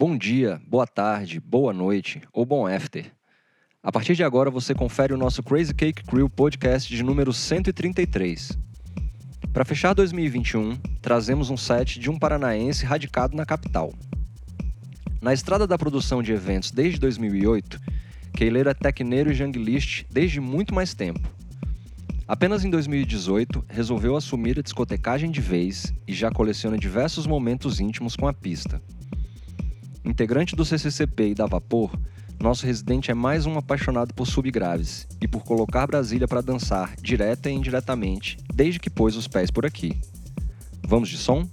Bom dia, boa tarde, boa noite ou bom after. A partir de agora você confere o nosso Crazy Cake Crew podcast de número 133. Para fechar 2021, trazemos um set de um paranaense radicado na capital. Na estrada da produção de eventos desde 2008, Keileiro é tecneiro e junglist desde muito mais tempo. Apenas em 2018, resolveu assumir a discotecagem de vez e já coleciona diversos momentos íntimos com a pista. Integrante do CCCP e da Vapor, nosso residente é mais um apaixonado por subgraves e por colocar Brasília para dançar, direta e indiretamente, desde que pôs os pés por aqui. Vamos de som?